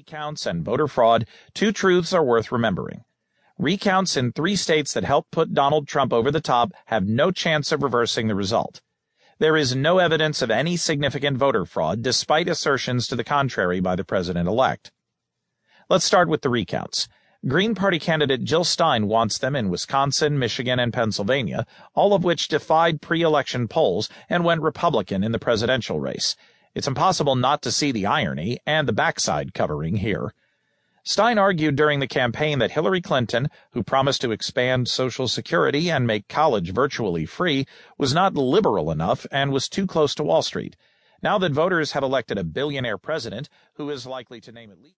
recounts and voter fraud, two truths are worth remembering. Recounts in three states that helped put Donald Trump over the top have no chance of reversing the result. There is no evidence of any significant voter fraud, despite assertions to the contrary by the president elect. Let's start with the recounts. Green Party candidate Jill Stein wants them in Wisconsin, Michigan, and Pennsylvania, all of which defied pre election polls and went Republican in the presidential race. It's impossible not to see the irony and the backside covering here. Stein argued during the campaign that Hillary Clinton, who promised to expand Social Security and make college virtually free, was not liberal enough and was too close to Wall Street. Now that voters have elected a billionaire president who is likely to name at least